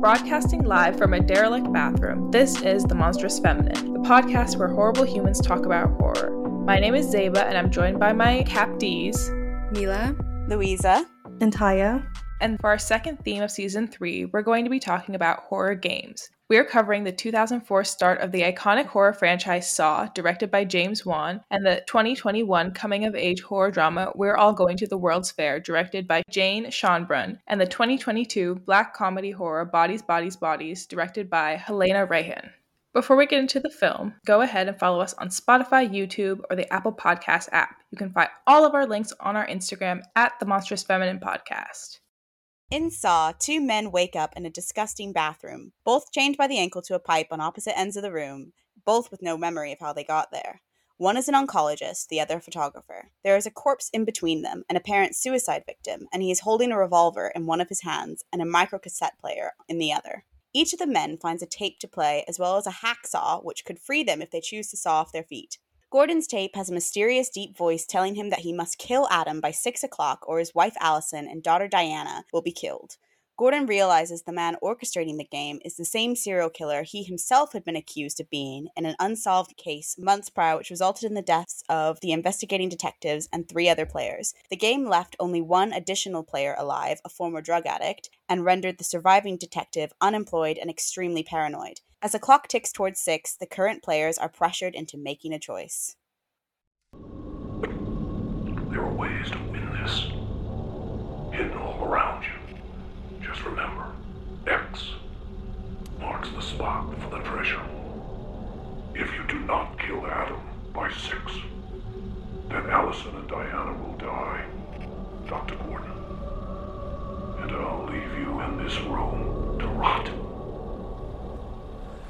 Broadcasting live from a derelict bathroom, this is The Monstrous Feminine, the podcast where horrible humans talk about horror. My name is Zeba, and I'm joined by my captees, Mila, Louisa, and Tyia. And for our second theme of season three, we're going to be talking about horror games. We are covering the 2004 start of the iconic horror franchise Saw, directed by James Wan, and the 2021 coming of age horror drama We're All Going to the World's Fair, directed by Jane Schoenbrun, and the 2022 black comedy horror Bodies, Bodies, Bodies, directed by Halina Reijn. Before we get into the film, go ahead and follow us on Spotify, YouTube, or the Apple Podcast app. You can find all of our links on our Instagram at the Monstrous Feminine Podcast. In Saw, two men wake up in a disgusting bathroom, both chained by the ankle to a pipe on opposite ends of the room, both with no memory of how they got there. One is an oncologist, the other a photographer. There is a corpse in between them, an apparent suicide victim, and he is holding a revolver in one of his hands and a microcassette player in the other. Each of the men finds a tape to play as well as a hacksaw which could free them if they choose to saw off their feet. Gordon's tape has a mysterious deep voice telling him that he must kill Adam by 6 o'clock or his wife Allison and daughter Diana will be killed. Gordon realizes the man orchestrating the game is the same serial killer he himself had been accused of being in an unsolved case months prior, which resulted in the deaths of the investigating detectives and three other players. The game left only one additional player alive, a former drug addict, and rendered the surviving detective unemployed and extremely paranoid. As the clock ticks towards six, the current players are pressured into making a choice. There are ways to win this, hidden all around you. Just remember, X marks the spot for the treasure. If you do not kill Adam by six, then Allison and Diana will die, Dr. Gordon. And I'll leave you in this room to rot.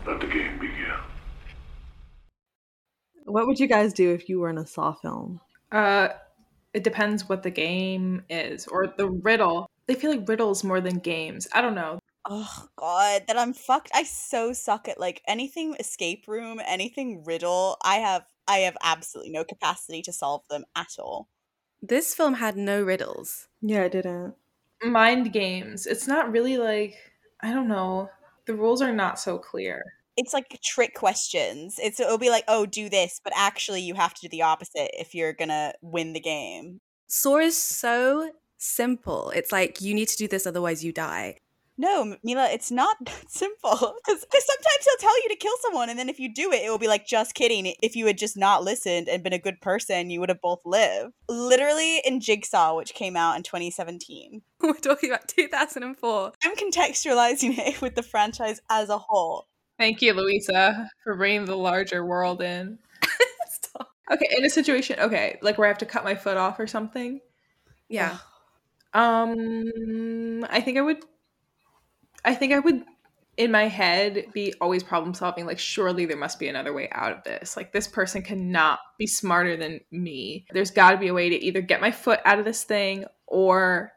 Let the game begin. What would you guys do if you were in a Saw film? Uh, it depends what the game is or the riddle. They feel like riddles more than games. I don't know. Oh god, that I'm fucked. I so suck at like anything escape room, anything riddle. I have I have absolutely no capacity to solve them at all. This film had no riddles. Yeah, it didn't. Mind games. It's not really like I don't know. The rules are not so clear. It's like trick questions. It's it'll be like, "Oh, do this," but actually you have to do the opposite if you're going to win the game. Saw is so simple. It's like you need to do this otherwise you die. No, Mila, it's not that simple. Because sometimes he'll tell you to kill someone, and then if you do it, it will be like, just kidding. If you had just not listened and been a good person, you would have both lived. Literally in Jigsaw, which came out in 2017. We're talking about 2004. I'm contextualizing it with the franchise as a whole. Thank you, Louisa, for bringing the larger world in. okay, in a situation, okay, like where I have to cut my foot off or something. Yeah. Um, I think I would. I think I would, in my head, be always problem solving. Like, surely there must be another way out of this. Like, this person cannot be smarter than me. There's got to be a way to either get my foot out of this thing or,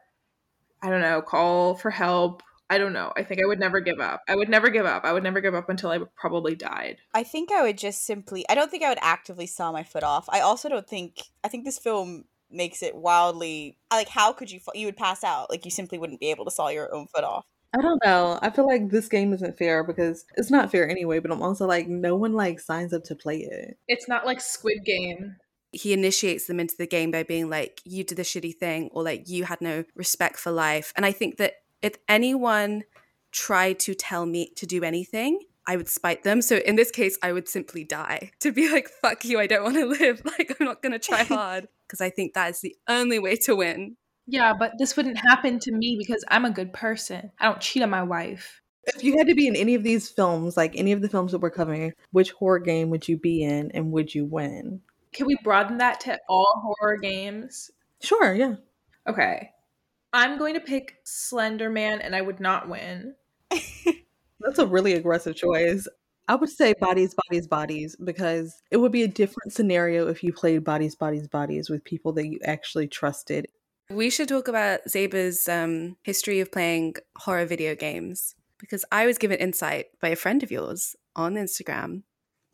I don't know, call for help. I don't know. I think I would never give up. I would never give up. I would never give up until I probably died. I think I would just simply. I don't think I would actively saw my foot off. I also don't think. I think this film makes it wildly like how could you you would pass out like you simply wouldn't be able to saw your own foot off I don't know. I feel like this game isn't fair because it's not fair anyway, but I'm also like no one like signs up to play it. It's not like Squid Game. He initiates them into the game by being like, you did the shitty thing, or like, you had no respect for life. And I think that if anyone tried to tell me to do anything, I would spite them. So in this case, I would simply die to be like, fuck you, I don't want to live. Like, I'm not going to try hard. Because I think that is the only way to win. Yeah, but this wouldn't happen to me because I'm a good person. I don't cheat on my wife. If you had to be in any of these films, like any of the films that we're covering, which horror game would you be in and would you win? Can we broaden that to all horror games? Sure, yeah. Okay. I'm going to pick Slender Man and I would not win. That's a really aggressive choice. I would say bodies, bodies, bodies, because it would be a different scenario if you played bodies, bodies, bodies with people that you actually trusted. We should talk about Zeba's um, history of playing horror video games because I was given insight by a friend of yours on Instagram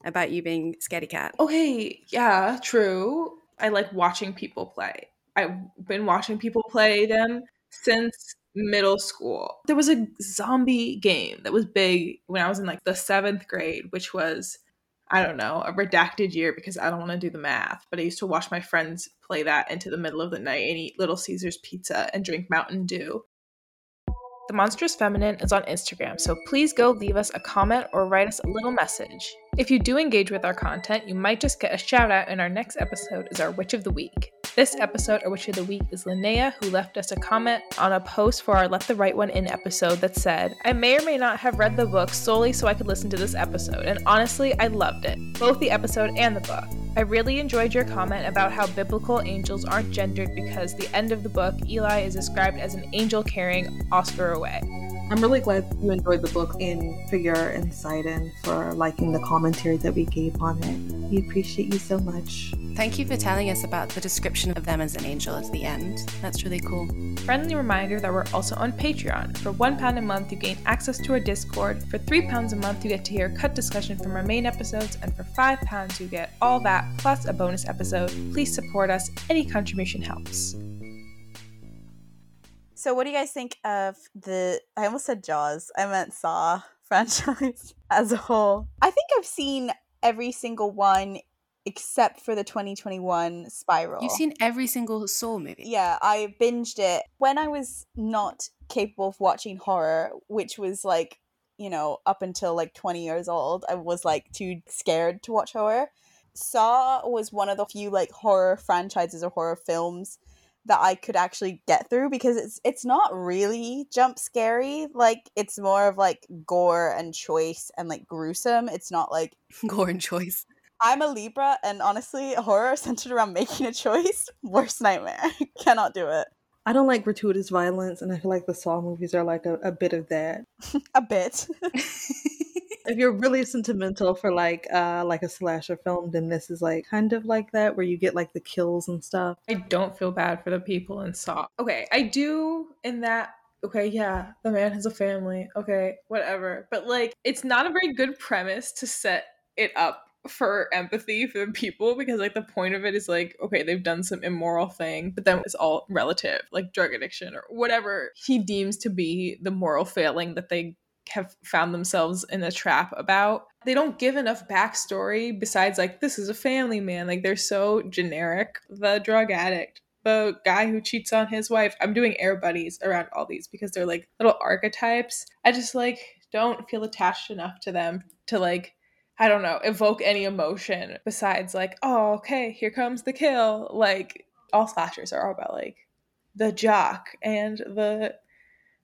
about you being scaredy cat. Okay, yeah, true. I like watching people play. I've been watching people play them since middle school. There was a zombie game that was big when I was in like the seventh grade, which was, I don't know, a redacted year because I don't want to do the math. But I used to watch my friends play that into the middle of the night and eat Little Caesars pizza and drink Mountain Dew. The Monstrous Feminine is on Instagram, so please go leave us a comment or write us a little message. If you do engage with our content, you might just get a shout out in our next episode as our Witch of the Week. This episode, our Witch of the Week, is Linnea, who left us a comment on a post for our Let the Right One In episode that said, I may or may not have read the book solely so I could listen to this episode, and honestly, I loved it, both the episode and the book. I really enjoyed your comment about how biblical angels aren't gendered because the end of the book, Eli is described as an angel carrying Oskar away. I'm really glad you enjoyed the book and for your insight and for liking the commentary that we gave on it. We appreciate you so much. Thank you for telling us about the description of them as an angel at the end. That's really cool. Friendly reminder that we're also on Patreon. For £1 a month, you gain access to our Discord. For £3 a month, you get to hear cut discussion from our main episodes. And for £5, you get all that plus a bonus episode. Please support us. Any contribution helps. So, what do you guys think of the? I almost said Jaws. I meant Saw franchise as a whole. I think I've seen every single one except for the 2021 Spiral. You've seen every single Saw movie. Yeah, I binged it when I was not capable of watching horror, which was like, you know, up until like 20 years old. I was like too scared to watch horror. Saw was one of the few like horror franchises or horror films that I could actually get through because it's it's not really jump scary. Like it's more of like gore and choice and like gruesome. It's not like gore and choice. I'm a Libra and honestly, horror centered around making a choice, worst nightmare. Cannot do it. I don't like gratuitous violence, and I feel like the Saw movies are like a, a bit of that. a bit. If you're really sentimental for like uh like a slasher film, then this is like kind of like that where you get like the kills and stuff. I don't feel bad for the people in Saw. Okay, I do in that okay, yeah, the man has a family. Okay, whatever. But like it's not a very good premise to set it up for empathy for the people because like the point of it is like okay they've done some immoral thing but then it's all relative like drug addiction or whatever he deems to be the moral failing that they have found themselves in a trap about. They don't give enough backstory besides like this is a family man. Like they're so generic. The drug addict, the guy who cheats on his wife. I'm doing air buddies around all these because they're like little archetypes. I just like don't feel attached enough to them to like I don't know, evoke any emotion besides like, oh, okay, here comes the kill. Like all slashers are all about like the jock and the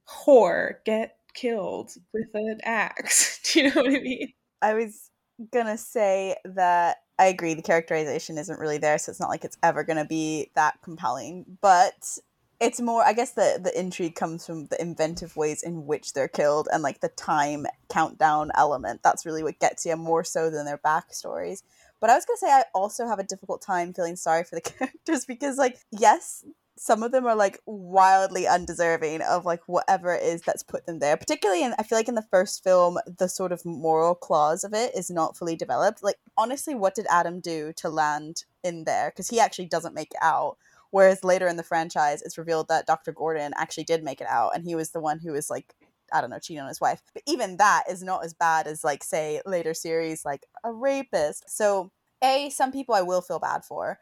whore get killed with an axe. Do you know what I mean? I was gonna say that I agree the characterization isn't really there, so it's not like it's ever gonna be that compelling. But it's more I guess the the intrigue comes from the inventive ways in which they're killed and like the time countdown element. That's really what gets you more so than their backstories. But I was gonna say I also have a difficult time feeling sorry for the characters because like yes, some of them are like wildly undeserving of like whatever it is that's put them there. Particularly in I feel like in the first film, the sort of moral clause of it is not fully developed. Like honestly, what did Adam do to land in there? Because he actually doesn't make it out. Whereas later in the franchise, it's revealed that Dr. Gordon actually did make it out, and he was the one who was like I don't know, cheating on his wife. But even that is not as bad as like say later series like a rapist. So a some people I will feel bad for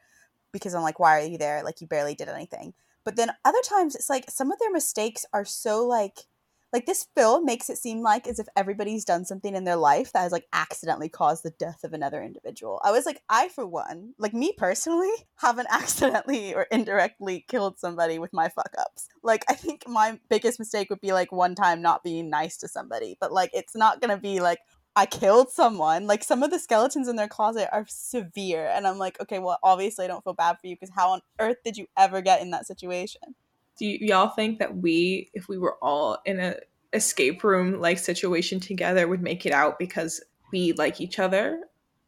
because I'm like, why are you there? Like you barely did anything. But then other times it's like some of their mistakes are so like like this film makes it seem like as if everybody's done something in their life that has like accidentally caused the death of another individual. I was like, I for one, like me personally, haven't accidentally or indirectly killed somebody with my fuck ups. Like I think my biggest mistake would be like one time not being nice to somebody, but like it's not gonna be like, I killed someone. Like some of the skeletons in their closet are severe. And I'm like, okay, well, obviously I don't feel bad for you because how on earth did you ever get in that situation? Do y- y'all think that we, if we were all in a escape room like situation together, would make it out because we like each other?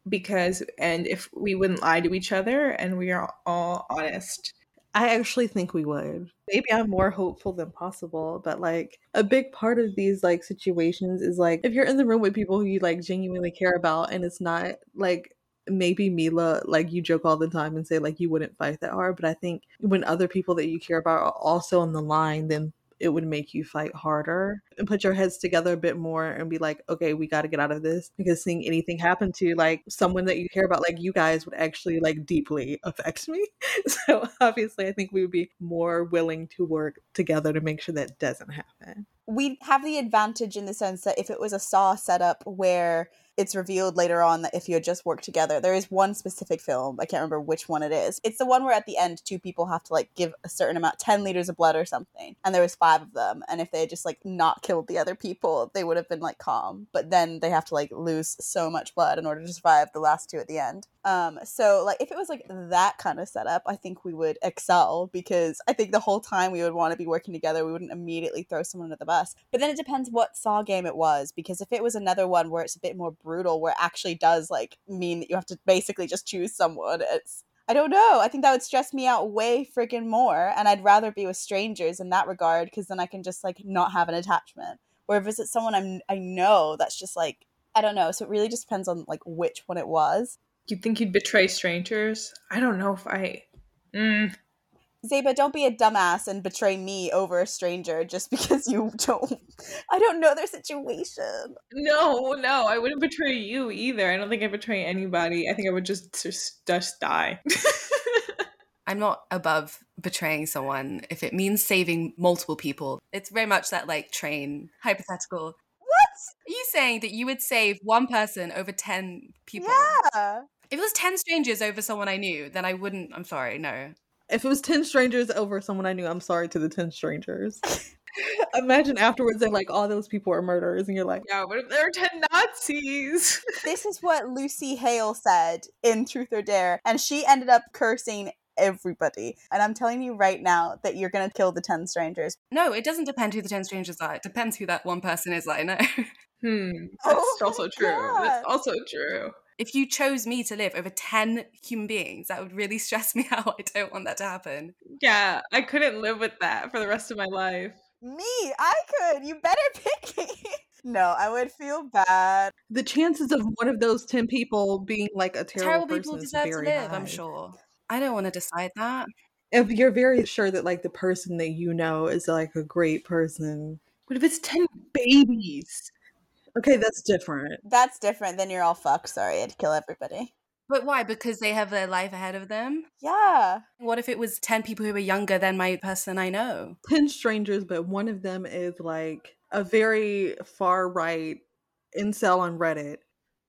Because, and if we wouldn't lie to each other and we are all honest I actually think we would. Maybe I'm more hopeful than possible, but like a big part of these like situations is like if you're in the room with people who you like genuinely care about and it's not like maybe Mila, like you joke all the time and say like you wouldn't fight that hard, but I think when other people that you care about are also on the line, then it would make you fight harder and put your heads together a bit more and be like, okay, we got to get out of this because seeing anything happen to like someone that you care about, like you guys, would actually like deeply affect me. So obviously, I think we would be more willing to work together to make sure that doesn't happen. We have the advantage in the sense that if it was a Saw setup where it's revealed later on that if you had just worked together, there is one specific film. I can't remember which one it is. It's the one where at the end two people have to like give a certain amount, ten liters of blood or something, and there was five of them. And if they had just like not killed the other people, they would have been like calm. But then they have to like lose so much blood in order to survive the last two at the end. Um, so like if it was like that kind of setup, I think we would excel because I think the whole time we would want to be working together. We wouldn't immediately throw someone under the bus. But then it depends what Saw game it was because if it was another one where it's a bit more brutal, where it actually does like mean that you have to basically just choose someone, it's I don't know. I think that would stress me out way freaking more, and I'd rather be with strangers in that regard because then I can just like not have an attachment. Where if it's someone I'm I know, that's just like I don't know. So it really just depends on like which one it was. You'd think you'd betray strangers? I don't know if I. Mm. Zeba, don't be a dumbass and betray me over a stranger just because you don't. I don't know their situation. No, no, I wouldn't betray you either. I don't think I'd betray anybody. I think I would just just, just die. I'm not above betraying someone if it means saving multiple people. It's very much that like train hypothetical. What? Are you saying that you would save one person over 10 people? Yeah. If it was 10 strangers over someone I knew, then I wouldn't. I'm sorry, no. If it was 10 strangers over someone I knew, I'm sorry to the 10 strangers. Imagine afterwards they're like, all those people are murderers, and you're like, yeah, but if there are 10 Nazis? this is what Lucy Hale said in Truth or Dare, and she ended up cursing everybody. And I'm telling you right now that you're going to kill the 10 strangers. No, it doesn't depend who the 10 strangers are. It depends who that one person is that I know. Hmm, that's Oh also my true. That's also true. If you chose me to live over 10 human beings, that would really stress me out. I don't want that to happen. Yeah, I couldn't live with that for the rest of my life. Me, I could. You better pick me. no, I would feel bad. the chances of one of those 10 people being like a terrible, Terrible people person is deserve to very live, high. I'm sure. I don't want to decide that. If you're very sure that like the person that you know is like a great person, but if it's 10 babies? Okay, that's different. That's different than you're all fucked. Sorry, I'd kill everybody. But why? Because they have their life ahead of them? Yeah. What if it was 10 people who were younger than my person I know? 10 strangers, but one of them is like a very far right incel on Reddit.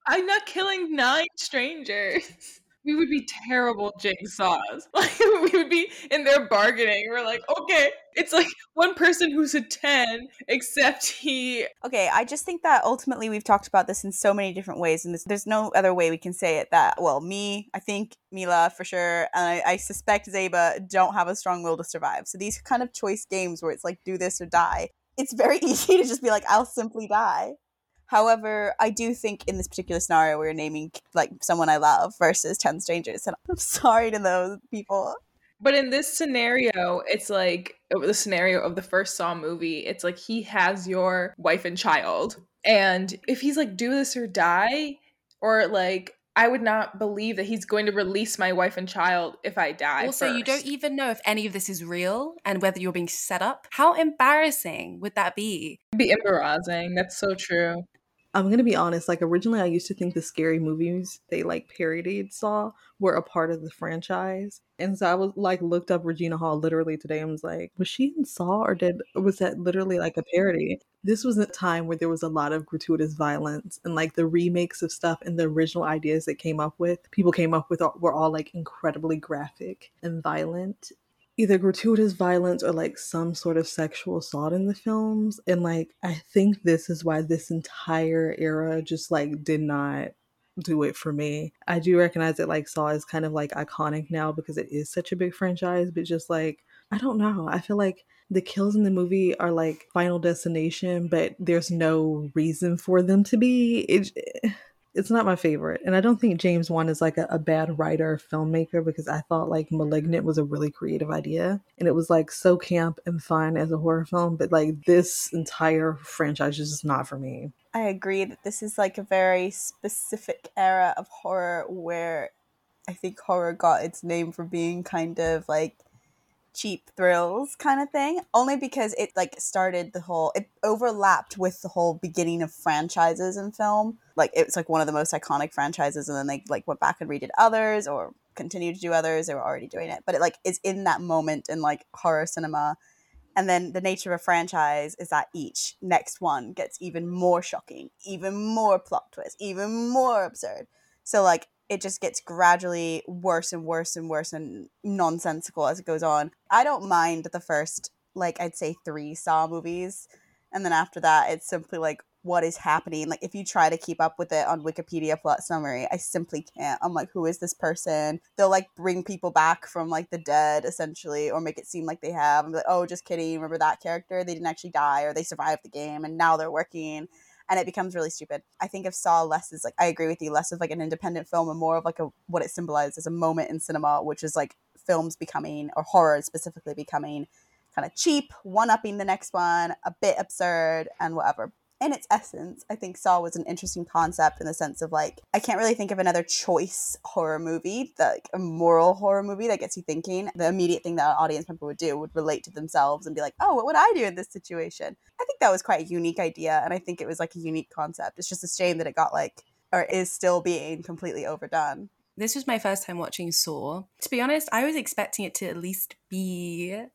I'm not killing nine strangers. We would be terrible jigsaws. Like we would be in there bargaining. We're like, okay, it's like one person who's a ten, except he. Okay, I just think that ultimately we've talked about this in so many different ways, and this, there's no other way we can say it. That well, me, I think Mila for sure, and I, I suspect Zeba don't have a strong will to survive. So these kind of choice games where it's like do this or die, it's very easy to just be like, I'll simply die. However, I do think in this particular scenario, we're naming like someone I love versus ten strangers, and I'm sorry to those people. But in this scenario, it's like uh, the scenario of the first Saw movie. It's like he has your wife and child, and if he's like, do this or die, or like. I would not believe that he's going to release my wife and child if I die. also, you don't even know if any of this is real and whether you're being set up. How embarrassing would that be? It'd be embarrassing. That's so true. I'm gonna be honest, like originally I used to think the scary movies they like parodied Saw were a part of the franchise. And so I was like looked up Regina Hall literally today and was like, was she in Saw or did was that literally like a parody? This was a time where there was a lot of gratuitous violence and like the remakes of stuff and the original ideas that came up with people came up with uh, were all like incredibly graphic and violent either gratuitous violence or like some sort of sexual assault in the films and like i think this is why this entire era just like did not do it for me. I do recognize that like saw is kind of like iconic now because it is such a big franchise but just like i don't know. I feel like the kills in the movie are like final destination but there's no reason for them to be. It eh, it's not my favorite. And I don't think James Wan is like a, a bad writer or filmmaker because I thought like Malignant was a really creative idea. And it was like so camp and fun as a horror film. But like this entire franchise is just not for me. I agree that this is like a very specific era of horror where I think horror got its name for being kind of like cheap thrills kind of thing only because it like started the whole it overlapped with the whole beginning of franchises in film. Like it was like one of the most iconic franchises and then they like went back and redid others or continued to do others. They were already doing it. But it like is in that moment in like horror cinema. And then the nature of a franchise is that each next one gets even more shocking even more plot twist even more absurd. So like it just gets gradually worse and worse and worse and nonsensical as it goes on. I don't mind the first, like, I'd say three Saw movies. And then after that, it's simply like, what is happening? Like, if you try to keep up with it on Wikipedia plot summary, I simply can't. I'm like, who is this person? They'll like bring people back from like the dead, essentially, or make it seem like they have. I'm like, oh, just kidding. Remember that character? They didn't actually die, or they survived the game, and now they're working and it becomes really stupid. I think of Saw less as like I agree with you, less of like an independent film and more of like a what it symbolizes a moment in cinema, which is like films becoming or horror specifically becoming kind of cheap, one upping the next one, a bit absurd and whatever in its essence, I think Saw was an interesting concept in the sense of like I can't really think of another choice horror movie, like a moral horror movie that gets you thinking. The immediate thing that an audience member would do would relate to themselves and be like, "Oh, what would I do in this situation?" I think that was quite a unique idea, and I think it was like a unique concept. It's just a shame that it got like or is still being completely overdone. This was my first time watching Saw. To be honest, I was expecting it to at least be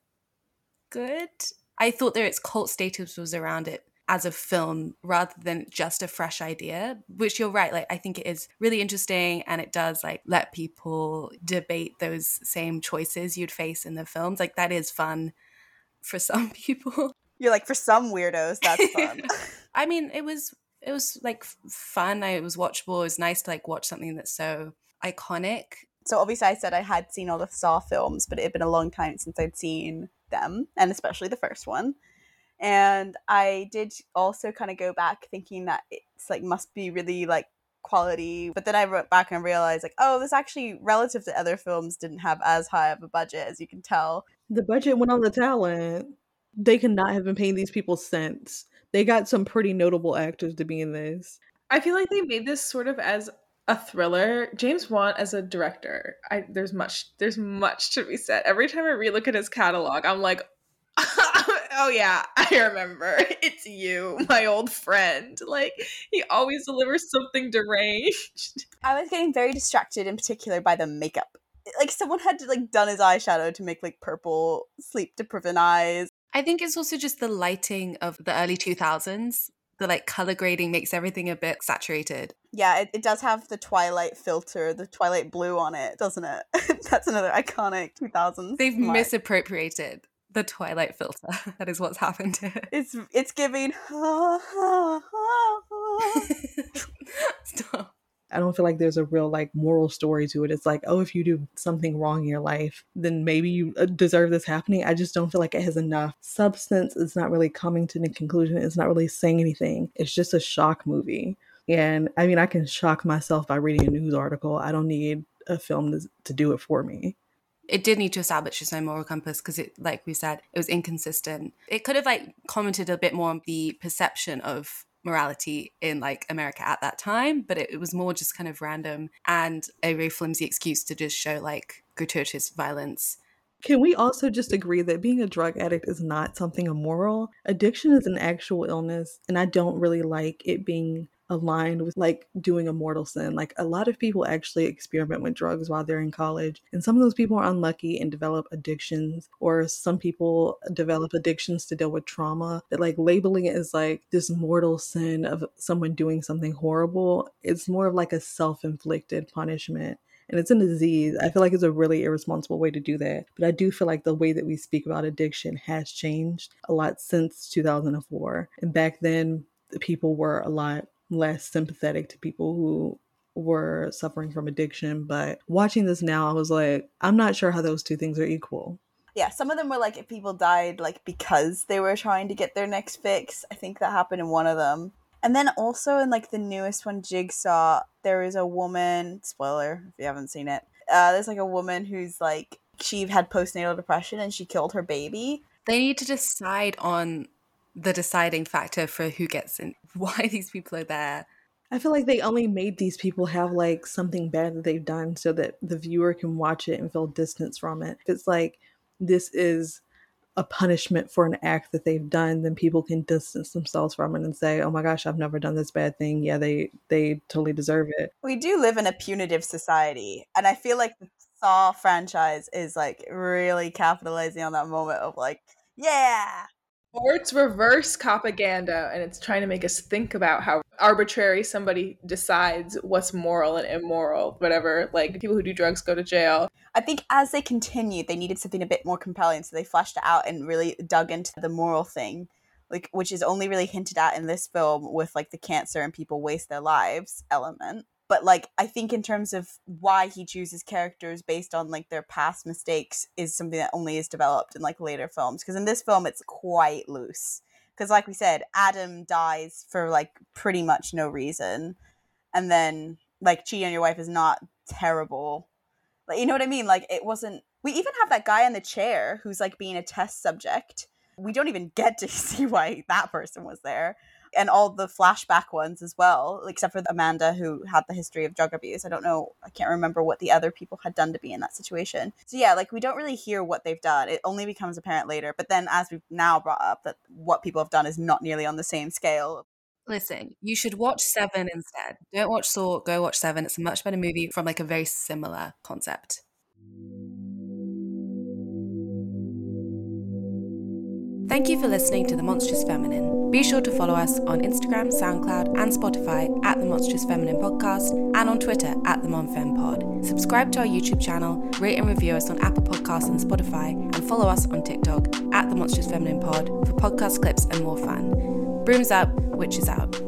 good. I thought that its cult status was around it as a film rather than just a fresh idea which you're right like i think it is really interesting and it does like let people debate those same choices you'd face in the films like that is fun for some people. You're like for some weirdos that's fun. I mean it was it was like fun I, it was watchable it was nice to like watch something that's so iconic. So obviously i said i had seen all the saw films but it had been a long time since i'd seen them and especially the first one and i did also kind of go back thinking that it's like must be really like quality but then i went back and realized like oh this actually relative to other films didn't have as high of a budget as you can tell. The budget went on the talent. They could not have been paying these people cents. They got some pretty notable actors to be in this. I feel like they made this sort of as a thriller. James wan as a director i there's much there's much to be said. Every time i relook at his catalog i'm like oh yeah, I remember. It's you, my old friend. Like he always delivers something deranged. I was getting very distracted in particular by the makeup. Like someone had to like done his eyeshadow to make like purple sleep deprived eyes. I think it's also just the lighting of the early 2000s. The like color grading makes everything a bit saturated. Yeah, it, it does have the Twilight filter, the Twilight blue on it, doesn't it? That's another iconic 2000s. They've mark. misappropriated the Twilight filter. that is what's happened here. It's it's giving. Stop. I don't feel like there's a real like moral story to it. It's like, oh, if you do something wrong in your life, then maybe you uh, deserve this happening. I just don't feel like it has enough substance. It's not really coming to the conclusion. It's not really saying anything. It's just a shock movie. And I mean, I can shock myself by reading a news article. I don't need a film to, to do it for me it did need to establish its own moral compass because it like we said it was inconsistent it could have like commented a bit more on the perception of morality in like america at that time but it, it was more just kind of random and a very flimsy excuse to just show like gratuitous violence can we also just agree that being a drug addict is not something immoral? Addiction is an actual illness, and I don't really like it being aligned with like doing a mortal sin. Like a lot of people actually experiment with drugs while they're in college, and some of those people are unlucky and develop addictions, or some people develop addictions to deal with trauma. That like labeling it as like this mortal sin of someone doing something horrible, it's more of like a self inflicted punishment and it's a disease. I feel like it's a really irresponsible way to do that. But I do feel like the way that we speak about addiction has changed a lot since 2004. And back then, the people were a lot less sympathetic to people who were suffering from addiction. But watching this now, I was like, I'm not sure how those two things are equal. Yeah, some of them were like if people died like because they were trying to get their next fix. I think that happened in one of them. And then also in like the newest one, Jigsaw, there is a woman. Spoiler if you haven't seen it. Uh, there's like a woman who's like she had postnatal depression and she killed her baby. They need to decide on the deciding factor for who gets in, why these people are there. I feel like they only made these people have like something bad that they've done so that the viewer can watch it and feel distance from it. If it's like this is a punishment for an act that they've done, then people can distance themselves from it and say, "Oh my gosh, I've never done this bad thing." Yeah, they they totally deserve it. We do live in a punitive society, and I feel like the Saw franchise is like really capitalizing on that moment of like, yeah, or it's reverse propaganda and it's trying to make us think about how arbitrary somebody decides what's moral and immoral, whatever. Like people who do drugs go to jail. I think as they continued, they needed something a bit more compelling, so they fleshed it out and really dug into the moral thing, like which is only really hinted at in this film with like the cancer and people waste their lives element but like i think in terms of why he chooses characters based on like their past mistakes is something that only is developed in like later films because in this film it's quite loose. Because like we said adam dies for like pretty much no reason and then like cheating on your wife is not terrible. Like you know what i mean? Like it wasn't we even have that guy in the chair who's like being a test subject. We don't even get to see why that person was there and all the flashback ones as well, except for Amanda who had the history of drug abuse. I don't know, I can't remember what the other people had done to be in that situation. So yeah, like we don't really hear what they've done. It only becomes apparent later. But then as we've now brought up that what people have done is not nearly on the same scale. Listen, you should watch Seven instead. Don't watch Saw, go watch Seven. It's a much better movie from like a very similar concept. Thank you for listening to The Monstrous Feminine. Be sure to follow us on Instagram, SoundCloud, and Spotify at The Monstrous Feminine Podcast and on Twitter at The MonFemPod. Subscribe to our YouTube channel, rate and review us on Apple Podcasts and Spotify, and follow us on TikTok at The Monstrous Feminine Pod for podcast clips and more fun. Brooms up, witches out.